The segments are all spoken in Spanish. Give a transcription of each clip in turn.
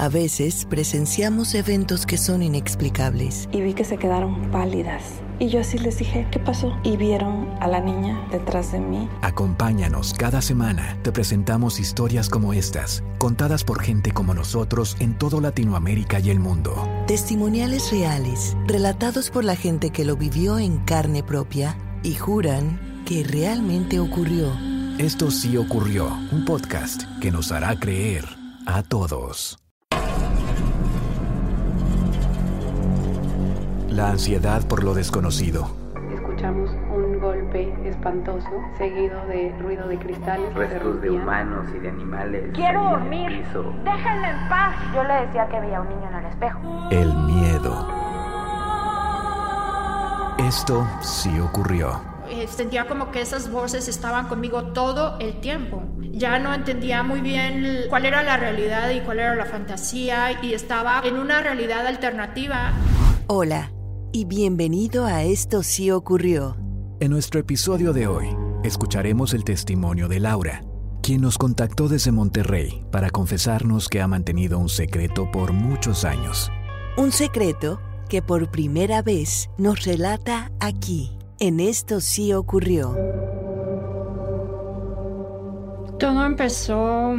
A veces presenciamos eventos que son inexplicables. Y vi que se quedaron pálidas. Y yo así les dije, ¿qué pasó? Y vieron a la niña detrás de mí. Acompáñanos cada semana. Te presentamos historias como estas, contadas por gente como nosotros en todo Latinoamérica y el mundo. Testimoniales reales, relatados por la gente que lo vivió en carne propia y juran que realmente ocurrió. Esto sí ocurrió, un podcast que nos hará creer a todos. La ansiedad por lo desconocido. Escuchamos un golpe espantoso, seguido de ruido de cristales. Restos de humanos y de animales. Quiero dormir. Déjenme en paz. Yo le decía que veía un niño en el espejo. El miedo. Esto sí ocurrió. Eh, sentía como que esas voces estaban conmigo todo el tiempo. Ya no entendía muy bien cuál era la realidad y cuál era la fantasía y estaba en una realidad alternativa. Hola y bienvenido a Esto sí ocurrió. En nuestro episodio de hoy, escucharemos el testimonio de Laura, quien nos contactó desde Monterrey para confesarnos que ha mantenido un secreto por muchos años. Un secreto que por primera vez nos relata aquí, en Esto sí ocurrió. Todo empezó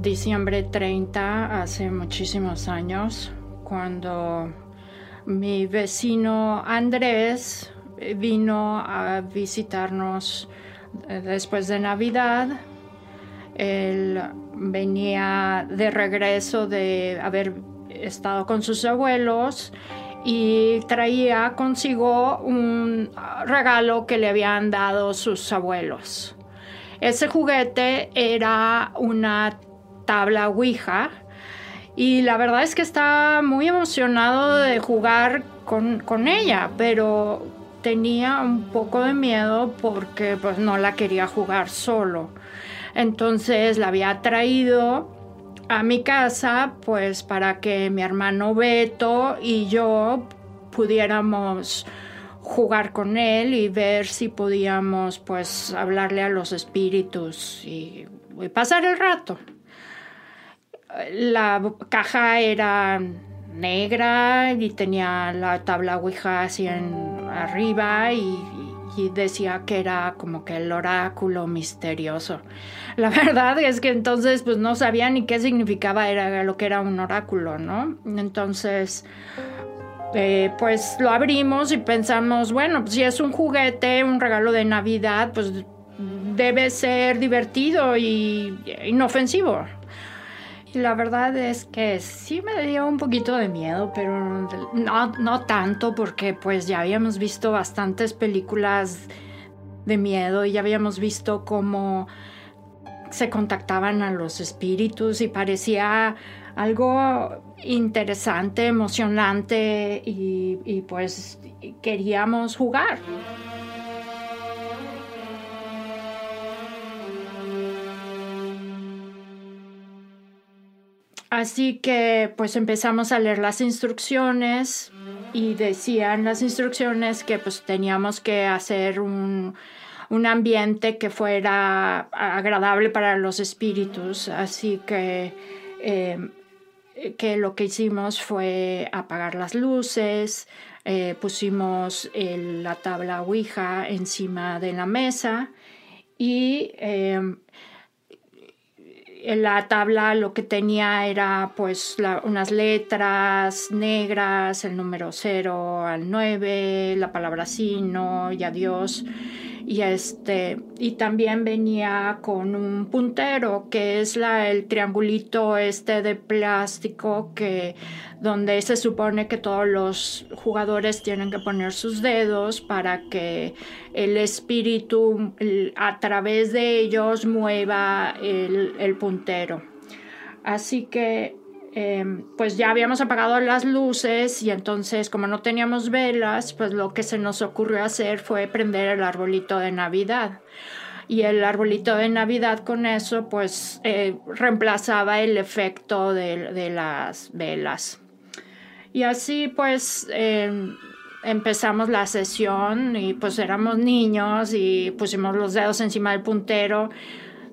diciembre 30, hace muchísimos años, cuando mi vecino Andrés vino a visitarnos eh, después de Navidad. Él venía de regreso de haber estado con sus abuelos y traía consigo un regalo que le habían dado sus abuelos. Ese juguete era una tabla Ouija y la verdad es que estaba muy emocionado de jugar con, ella, pero tenía un poco de miedo porque pues no la quería jugar solo. Entonces la había traído a mi casa pues para que mi hermano Beto y yo pudiéramos jugar con él y ver si podíamos pues hablarle a los espíritus y pasar el rato la caja era negra y tenía la tabla Ouija así en arriba y, decía que era como que el oráculo misterioso. La verdad es que entonces pues no sabía ni qué significaba era lo que era un oráculo, ¿no? Entonces eh, pues lo abrimos y pensamos, bueno, pues si es un juguete, un regalo de Navidad, pues debe ser divertido y inofensivo, la verdad es que sí me dio un poquito de miedo, pero no, no tanto porque pues ya habíamos visto bastantes películas de miedo y ya habíamos visto cómo se contactaban a los espíritus y parecía algo interesante, emocionante y, y pues queríamos jugar. Así que pues empezamos a leer las instrucciones y decían las instrucciones que pues teníamos que hacer un, ambiente que fuera agradable para los espíritus. Así que, eh, que lo que hicimos fue apagar las luces, eh, pusimos la tabla Ouija encima de la mesa y eh, la tabla lo que tenía era pues unas letras negras, el número 0 al 9, la palabra sí, no y adiós. Y, este, y también venía con un puntero, que es la, el triangulito este de plástico que, donde se supone que todos los jugadores tienen que poner sus dedos para que el espíritu a través de ellos mueva el, el puntero. Así que Em, pues ya habíamos apagado las luces y entonces como no teníamos velas, pues lo que se nos ocurrió hacer fue prender el arbolito de Navidad. Y el arbolito de Navidad con eso pues eh, reemplazaba el efecto de, las velas. Y así pues em, empezamos la sesión y pues éramos niños y pusimos los dedos encima del puntero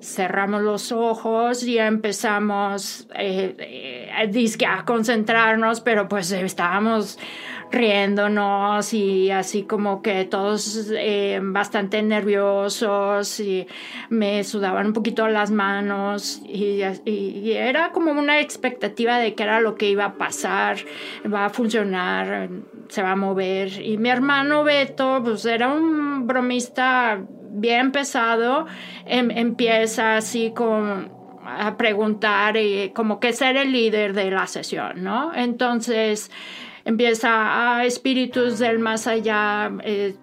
cerramos los ojos y empezamos eh, eh, a concentrarnos, pero pues estábamos riéndonos y así como que todos eh, bastante nerviosos y me sudaban un poquito las manos y, y, era como una expectativa de que era lo que iba a pasar, va a funcionar, se va a mover. Y mi hermano Beto pues era un bromista bien pesado, em, empieza así con a preguntar y como que ser el líder de la sesión, ¿no? Entonces empieza a ah, espíritus del más allá, eh,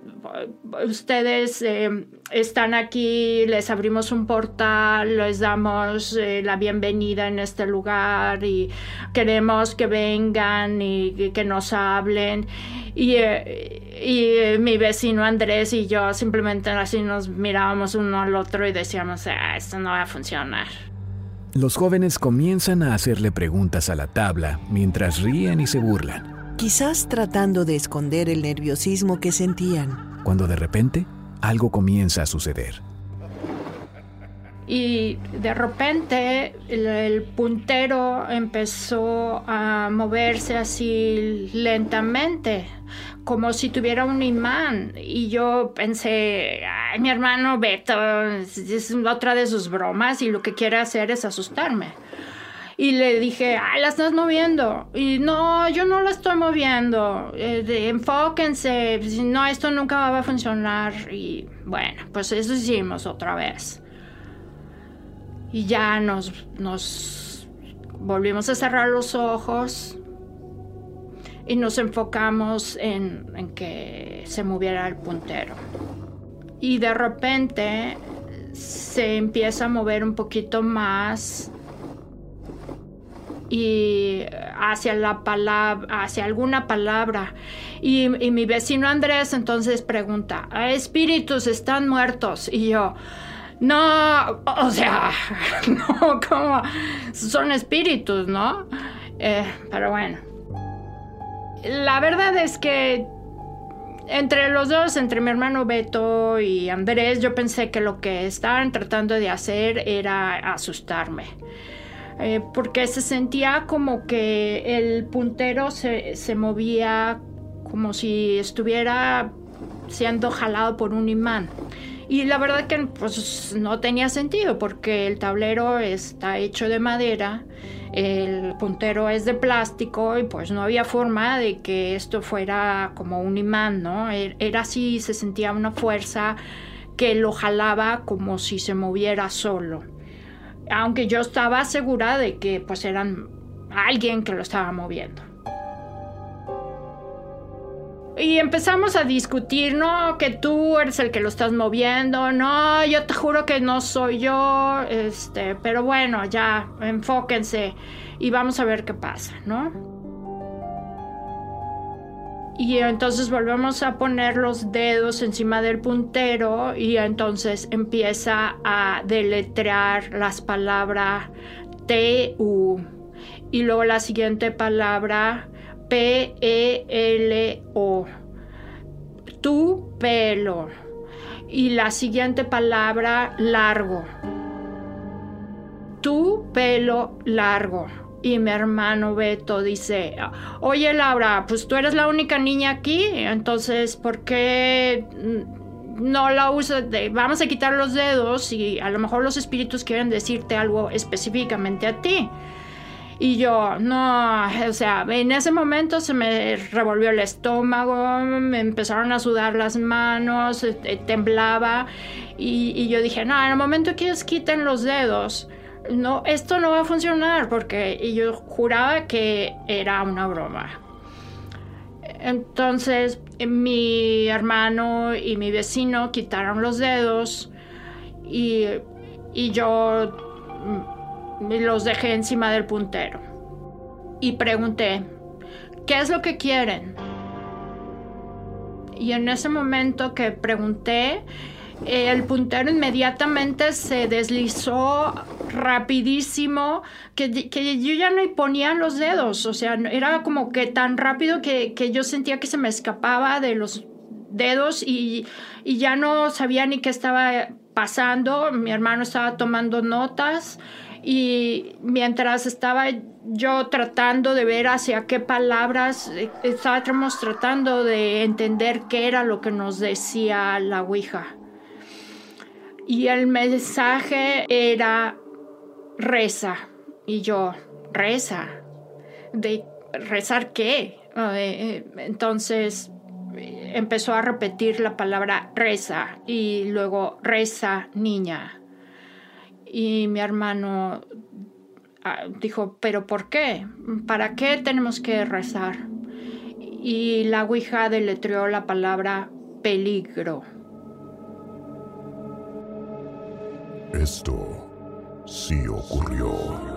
ustedes eh, están aquí, les abrimos un portal, les damos eh, la bienvenida en este lugar y queremos que vengan y, que nos hablen. Y, y, mi vecino Andrés y yo simplemente así nos mirábamos uno al otro y decíamos, ah, esto no va a funcionar. Los jóvenes comienzan a hacerle preguntas a la tabla mientras ríen y se burlan quizás tratando de esconder el nerviosismo que sentían. Cuando de repente algo comienza a suceder. Y de repente el, puntero empezó a moverse así lentamente, como si tuviera un imán. Y yo pensé, Ay, mi hermano Beto es otra de sus bromas y lo que quiere hacer es asustarme. Y le dije, ay, la estás moviendo. Y no, yo no la estoy moviendo. Eh, enfóquense. No, esto nunca va a funcionar. Y bueno, pues eso hicimos otra vez. Y ya nos, nos volvimos a cerrar los ojos y nos enfocamos en, en que se moviera el puntero. Y de repente se empieza a mover un poquito más y hacia la palabra, hacia alguna palabra. Y, mi vecino Andrés entonces pregunta, ¿espíritus están muertos? Y yo, no, o sea, no, como son espíritus, ¿no? Eh, pero bueno, la verdad es que entre los dos, entre mi hermano Beto y Andrés, yo pensé que lo que estaban tratando de hacer era asustarme. Eh, porque se sentía como que el puntero se, se movía como si estuviera siendo jalado por un imán. Y la verdad que pues, no tenía sentido porque el tablero está hecho de madera, el puntero es de plástico y pues no había forma de que esto fuera como un imán, ¿no? Er, era así, se sentía una fuerza que lo jalaba como si se moviera solo aunque yo estaba segura de que pues eran alguien que lo estaba moviendo. Y empezamos a discutir, no, que tú eres el que lo estás moviendo, no, yo te juro que no soy yo, este, pero bueno, ya, enfóquense y vamos a ver qué pasa, ¿no? Y entonces volvemos a poner los dedos encima del puntero y entonces empieza a deletrear las palabras T-U. Y luego la siguiente palabra P-E-L-O. Tu pelo. Y la siguiente palabra largo. Tu pelo largo y mi hermano Beto dice, oye Laura, pues tú eres la única niña aquí, entonces ¿por qué no la usas? Vamos a quitar los dedos y a lo mejor los espíritus quieren decirte algo específicamente a ti. Y yo, no, o sea, en ese momento se me revolvió el estómago, me empezaron a sudar las manos, eh, eh, temblaba. Y, y yo dije, no, en el momento que ellos quiten los dedos, no, esto no va a funcionar porque yo juraba que era una broma. Entonces mi hermano y mi vecino quitaron los dedos y, y yo los dejé encima del puntero. Y pregunté, ¿qué es lo que quieren? Y en ese momento que pregunté, el puntero inmediatamente se deslizó rapidísimo, que, que, yo ya no ponía los dedos, o sea, era como que tan rápido que, que yo sentía que se me escapaba de los dedos y, y, ya no sabía ni qué estaba pasando, mi hermano estaba tomando notas y mientras estaba yo tratando de ver hacia qué palabras, eh, estábamos tratando de entender qué era lo que nos decía la Ouija. Y el mensaje era reza. Y yo, reza. ¿De rezar qué? Eh, entonces empezó a repetir la palabra reza y luego reza niña. Y mi hermano ah, dijo, pero ¿por qué? ¿Para qué tenemos que rezar? Y la Ouija deletreó la palabra peligro. Esto sí ocurrió.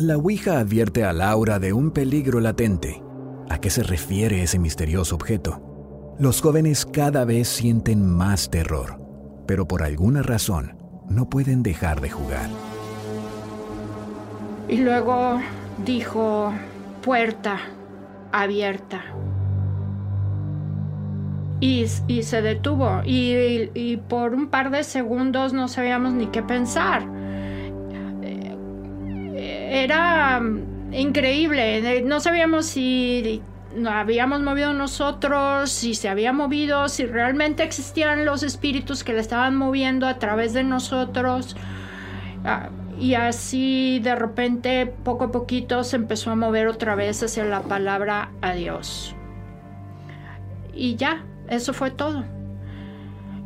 La Ouija advierte a Laura de un peligro latente. ¿A qué se refiere ese misterioso objeto? Los jóvenes cada vez sienten más terror, pero por alguna razón no pueden dejar de jugar. Y luego dijo, puerta abierta. Y, se detuvo y por un par de segundos no sabíamos ni qué pensar era mm, increíble. No sabíamos si habíamos movido nosotros, si se había movido, si realmente existían los espíritus que le estaban moviendo a través de nosotros. Ah, y así de repente, poco a poquito, se empezó a mover otra vez hacia la palabra adiós. Y ya, eso fue todo.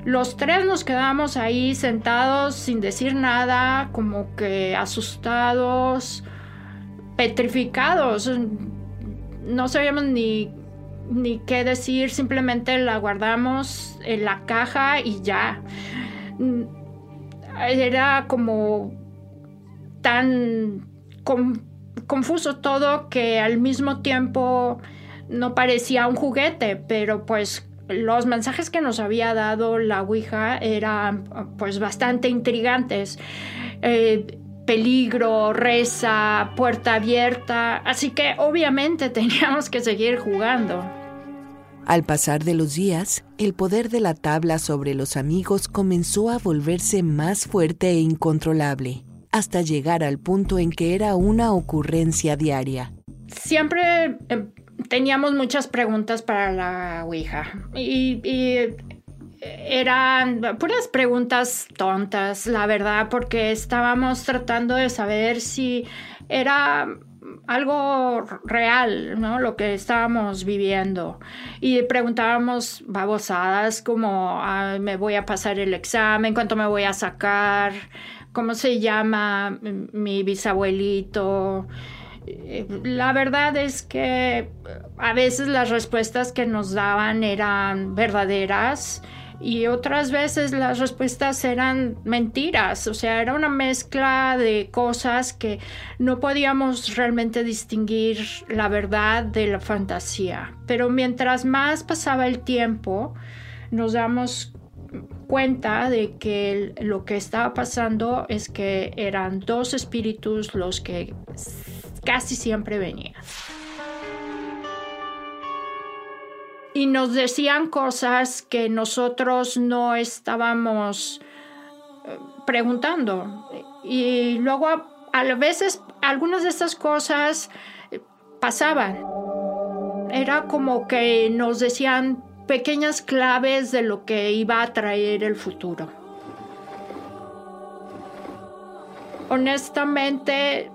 Los tres nos quedamos ahí sentados sin decir nada, como que asustados, petrificados. No sabíamos ni, ni qué decir, simplemente la guardamos en la caja y ya. Era como tan confuso todo que al mismo tiempo no parecía un juguete, pero pues los mensajes que nos había dado la Ouija eran pues bastante intrigantes. Eh, peligro, reza, puerta abierta, así que obviamente teníamos que seguir jugando. Al pasar de los días, el poder de la tabla sobre los amigos comenzó a volverse más fuerte e incontrolable, hasta llegar al punto en que era una ocurrencia diaria. Siempre em, teníamos muchas preguntas para la Ouija y, eran puras preguntas tontas, la verdad, porque estábamos tratando de saber si era algo real, ¿no? Lo que estábamos viviendo. Y preguntábamos babosadas como, me voy a pasar el examen, cuánto me voy a sacar, cómo se llama mi bisabuelito. La verdad es que a veces las respuestas que nos daban eran verdaderas y otras veces las respuestas eran mentiras, o sea, era una mezcla de cosas que no podíamos realmente distinguir la verdad de la fantasía. Pero mientras más pasaba el tiempo, nos damos cuenta de que lo que estaba pasando es que eran dos espíritus los que casi siempre venía. Y nos decían cosas que nosotros no estábamos eh, preguntando. Y luego a, veces algunas de estas cosas eh, pasaban. Era como que nos decían pequeñas claves de lo que iba a traer el futuro. Honestamente,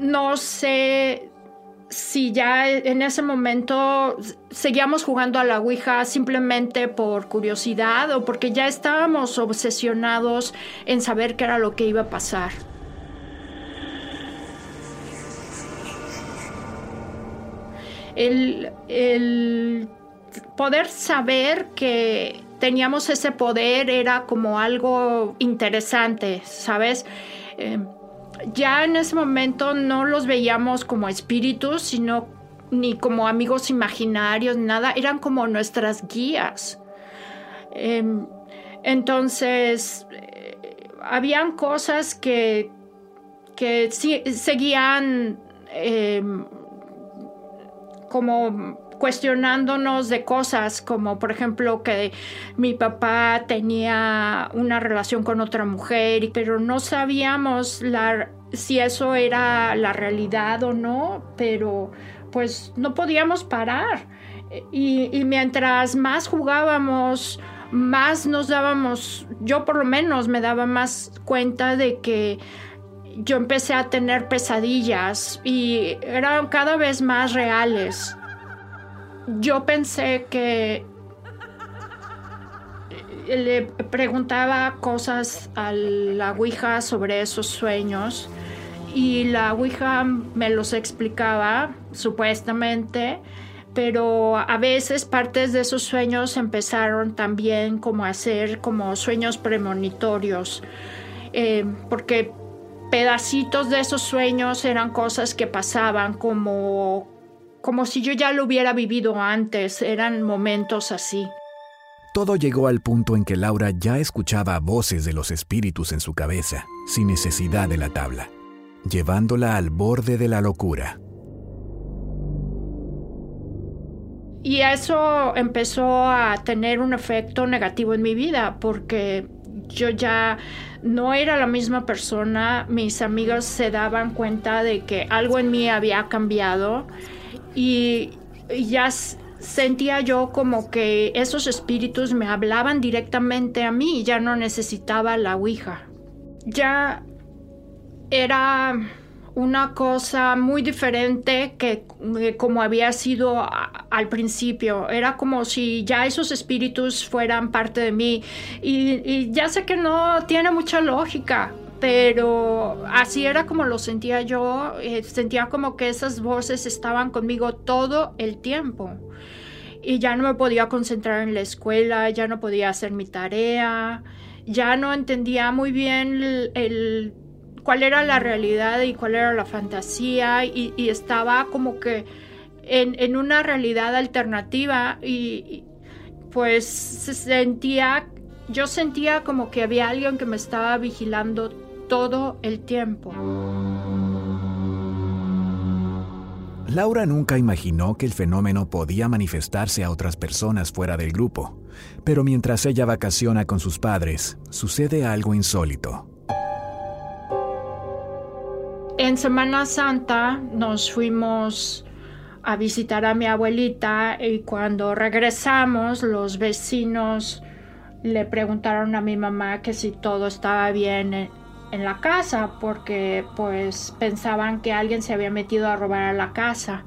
no sé si ya en ese momento seguíamos jugando a la Ouija simplemente por curiosidad o porque ya estábamos obsesionados en saber qué era lo que iba a pasar. El, el poder saber que teníamos ese poder era como algo interesante, ¿sabes? Eh, ya en ese momento no los veíamos como espíritus, sino ni como amigos imaginarios, nada, eran como nuestras guías. Em, entonces, eh, habían cosas que, que seguían em, como cuestionándonos de cosas como por ejemplo que mi papá tenía una relación con otra mujer, pero no sabíamos si eso era la realidad o no, pero pues no podíamos parar. Y, mientras más jugábamos, más nos dábamos, yo por lo menos me daba más cuenta de que yo empecé a tener pesadillas y eran cada vez más reales yo pensé que le preguntaba cosas a la Ouija sobre esos sueños y la Ouija me los explicaba supuestamente, pero a veces partes de esos sueños empezaron también como a ser como sueños premonitorios, eh, porque pedacitos de esos sueños eran cosas que pasaban como como si yo ya lo hubiera vivido antes, eran momentos así. Todo llegó al punto en que Laura ya escuchaba voces de los espíritus en su cabeza, sin necesidad de la tabla, llevándola al borde de la locura. Y eso empezó a tener un efecto negativo en mi vida porque yo ya no era la misma persona, mis amigos se daban cuenta de que algo en mí había cambiado y ya sentía yo como que esos espíritus me hablaban directamente a mí y ya no necesitaba la Ouija. Ya era una cosa muy diferente que como había sido al principio. Era como si ya esos espíritus fueran parte de mí. y ya sé que no tiene mucha lógica, pero así era como lo sentía yo, eh, sentía como que esas voces estaban conmigo todo el tiempo. Y ya no me podía concentrar en la escuela, ya no podía hacer mi tarea, ya no entendía muy bien el, cuál era la realidad y cuál era la fantasía y, estaba como que en, en, una realidad alternativa y pues sentía, yo sentía como que había alguien que me estaba vigilando todo el tiempo. Laura nunca imaginó que el fenómeno podía manifestarse a otras personas fuera del grupo, pero mientras ella vacaciona con sus padres, sucede algo insólito. En Semana Santa nos fuimos a visitar a mi abuelita y cuando regresamos los vecinos le preguntaron a mi mamá que si todo estaba bien en la casa porque pues pensaban que alguien se había metido a robar a la casa.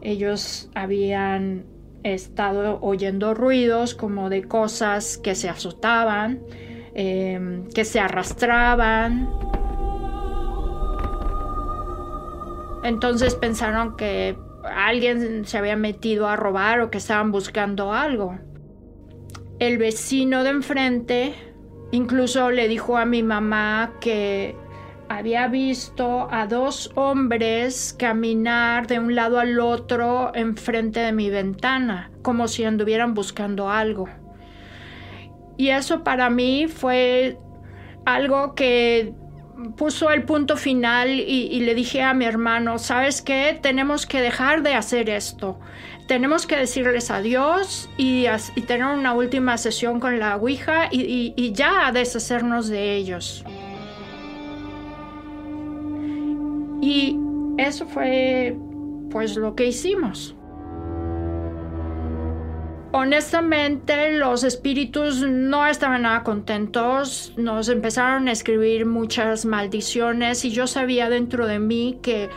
Ellos habían estado oyendo ruidos como de cosas que se azotaban, em, que se arrastraban. Entonces pensaron que alguien se había metido a robar o que estaban buscando algo. El vecino de enfrente Incluso le dijo a mi mamá que había visto a dos hombres caminar de un lado al otro enfrente de mi ventana, como si anduvieran buscando algo. Y eso para mí fue algo que puso el punto final y, le dije a mi hermano, ¿sabes qué? Tenemos que dejar de hacer esto tenemos que decirles adiós y, y, tener una última sesión con la Ouija y, y ya deshacernos de ellos. Y eso fue pues lo que hicimos. Honestamente, los espíritus no estaban nada contentos, nos empezaron a escribir muchas maldiciones y yo sabía dentro de mí que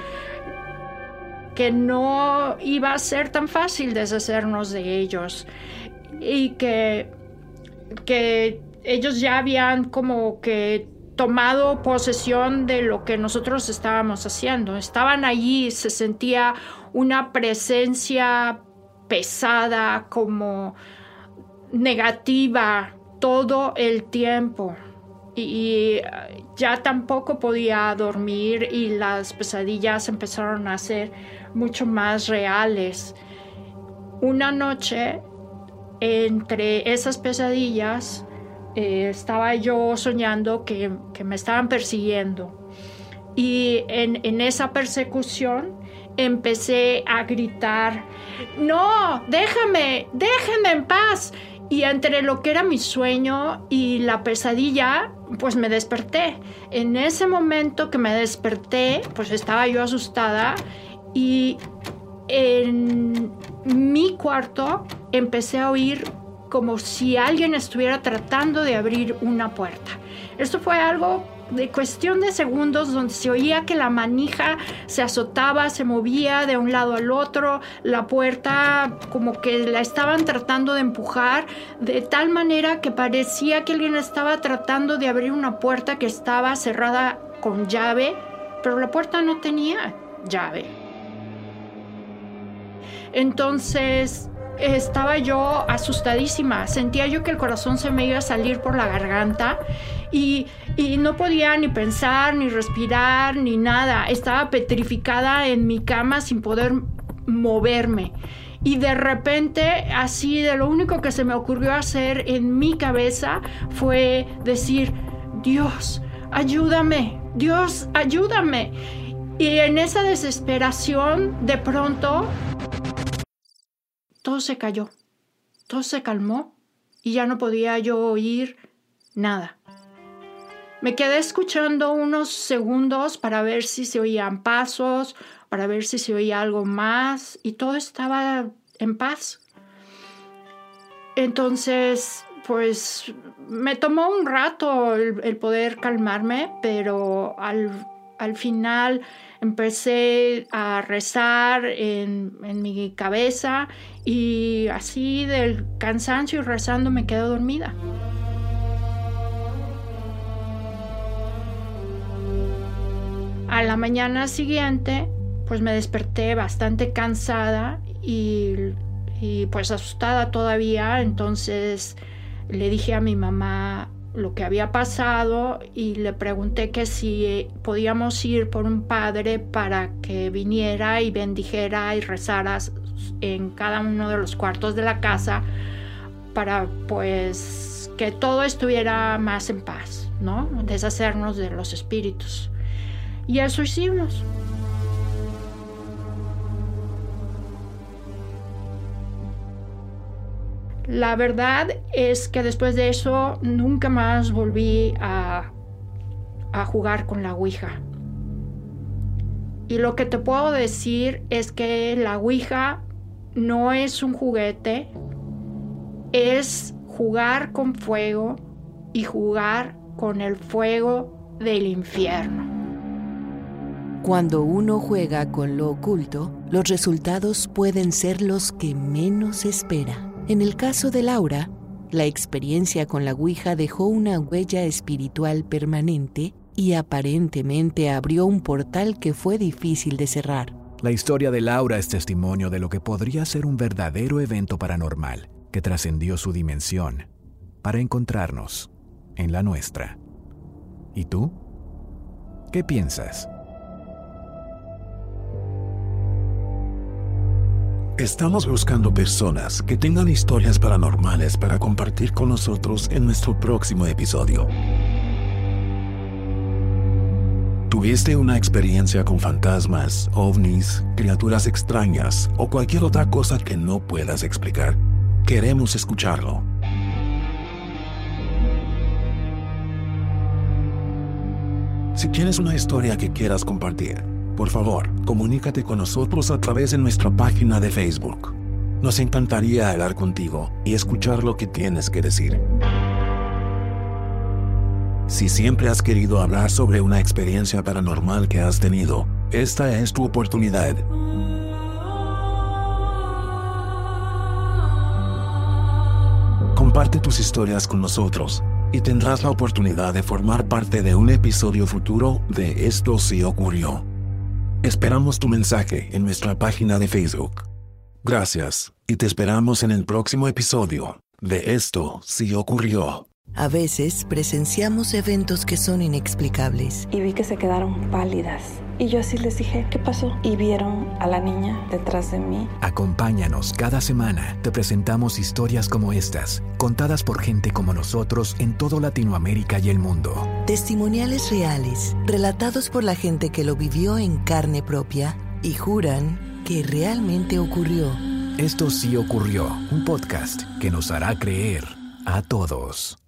que no iba a ser tan fácil deshacernos de ellos y que, que ellos ya habían como que tomado posesión de lo que nosotros estábamos haciendo. Estaban allí, se sentía una presencia pesada, como negativa todo el tiempo. Y, ya tampoco podía dormir y las pesadillas empezaron a ser mucho más reales. Una noche, entre esas pesadillas, eh, estaba yo soñando que, me estaban persiguiendo. Y en, esa persecución empecé a gritar, no, déjame, déjame en paz. Y entre lo que era mi sueño y la pesadilla, pues me desperté. En ese momento que me desperté, pues estaba yo asustada y en mi cuarto empecé a oír como si alguien estuviera tratando de abrir una puerta. Esto fue algo de cuestión de segundos donde se oía que la manija se azotaba, se movía de un lado al otro, la puerta como que la estaban tratando de empujar de tal manera que parecía que alguien estaba tratando de abrir una puerta que estaba cerrada con llave, pero la puerta no tenía llave. Entonces estaba yo asustadísima, sentía yo que el corazón se me iba a salir por la garganta y, no podía ni pensar, ni respirar, ni nada. Estaba petrificada en mi cama sin poder moverme. Y de repente, así de lo único que se me ocurrió hacer en mi cabeza fue decir, Dios, ayúdame, Dios, ayúdame. Y en esa desesperación, de pronto, todo se cayó, todo se calmó y ya no podía yo oír nada. Me quedé escuchando unos segundos para ver si se oían pasos, para ver si se oía algo más y todo estaba en paz. Entonces, pues me tomó un rato el, poder calmarme, pero al, al final empecé a rezar en, mi cabeza y así del cansancio y rezando me quedé dormida. La mañana siguiente, pues me desperté bastante cansada y, y pues asustada todavía, entonces le dije a mi mamá, lo que había pasado y le pregunté que si podíamos ir por un padre para que viniera y bendijera y rezara en cada uno de los cuartos de la casa para pues que todo estuviera más en paz, ¿no? Deshacernos de los espíritus. Y eso hicimos. La verdad es que después de eso nunca más volví a, jugar con la Ouija. Y lo que te puedo decir es que la Ouija no es un juguete, es jugar con fuego y jugar con el fuego del infierno. Cuando uno juega con lo oculto, los resultados pueden ser los que menos espera. En el caso de Laura, la experiencia con la Ouija dejó una huella espiritual permanente y aparentemente abrió un portal que fue difícil de cerrar. La historia de Laura es testimonio de lo que podría ser un verdadero evento paranormal que trascendió su dimensión para encontrarnos en la nuestra. ¿Y tú? ¿Qué piensas? Estamos buscando personas que tengan historias paranormales para compartir con nosotros en nuestro próximo episodio. ¿Tuviste una experiencia con fantasmas, ovnis, criaturas extrañas o cualquier otra cosa que no puedas explicar? Queremos escucharlo. Si tienes una historia que quieras compartir, por favor, comunícate con nosotros a través de nuestra página de Facebook. Nos encantaría hablar contigo y escuchar lo que tienes que decir. Si siempre has querido hablar sobre una experiencia paranormal que has tenido, esta es tu oportunidad. Comparte tus historias con nosotros y tendrás la oportunidad de formar parte de un episodio futuro de Esto sí ocurrió. Esperamos tu mensaje en nuestra página de Facebook. Gracias y te esperamos en el próximo episodio de Esto sí ocurrió. A veces presenciamos eventos que son inexplicables. Y vi que se quedaron pálidas. Y yo así les dije, ¿qué pasó? Y vieron a la niña detrás de mí. Acompáñanos cada semana. Te presentamos historias como estas, contadas por gente como nosotros en todo Latinoamérica y el mundo. Testimoniales reales, relatados por la gente que lo vivió en carne propia y juran que realmente ocurrió. Esto sí ocurrió, un podcast que nos hará creer a todos.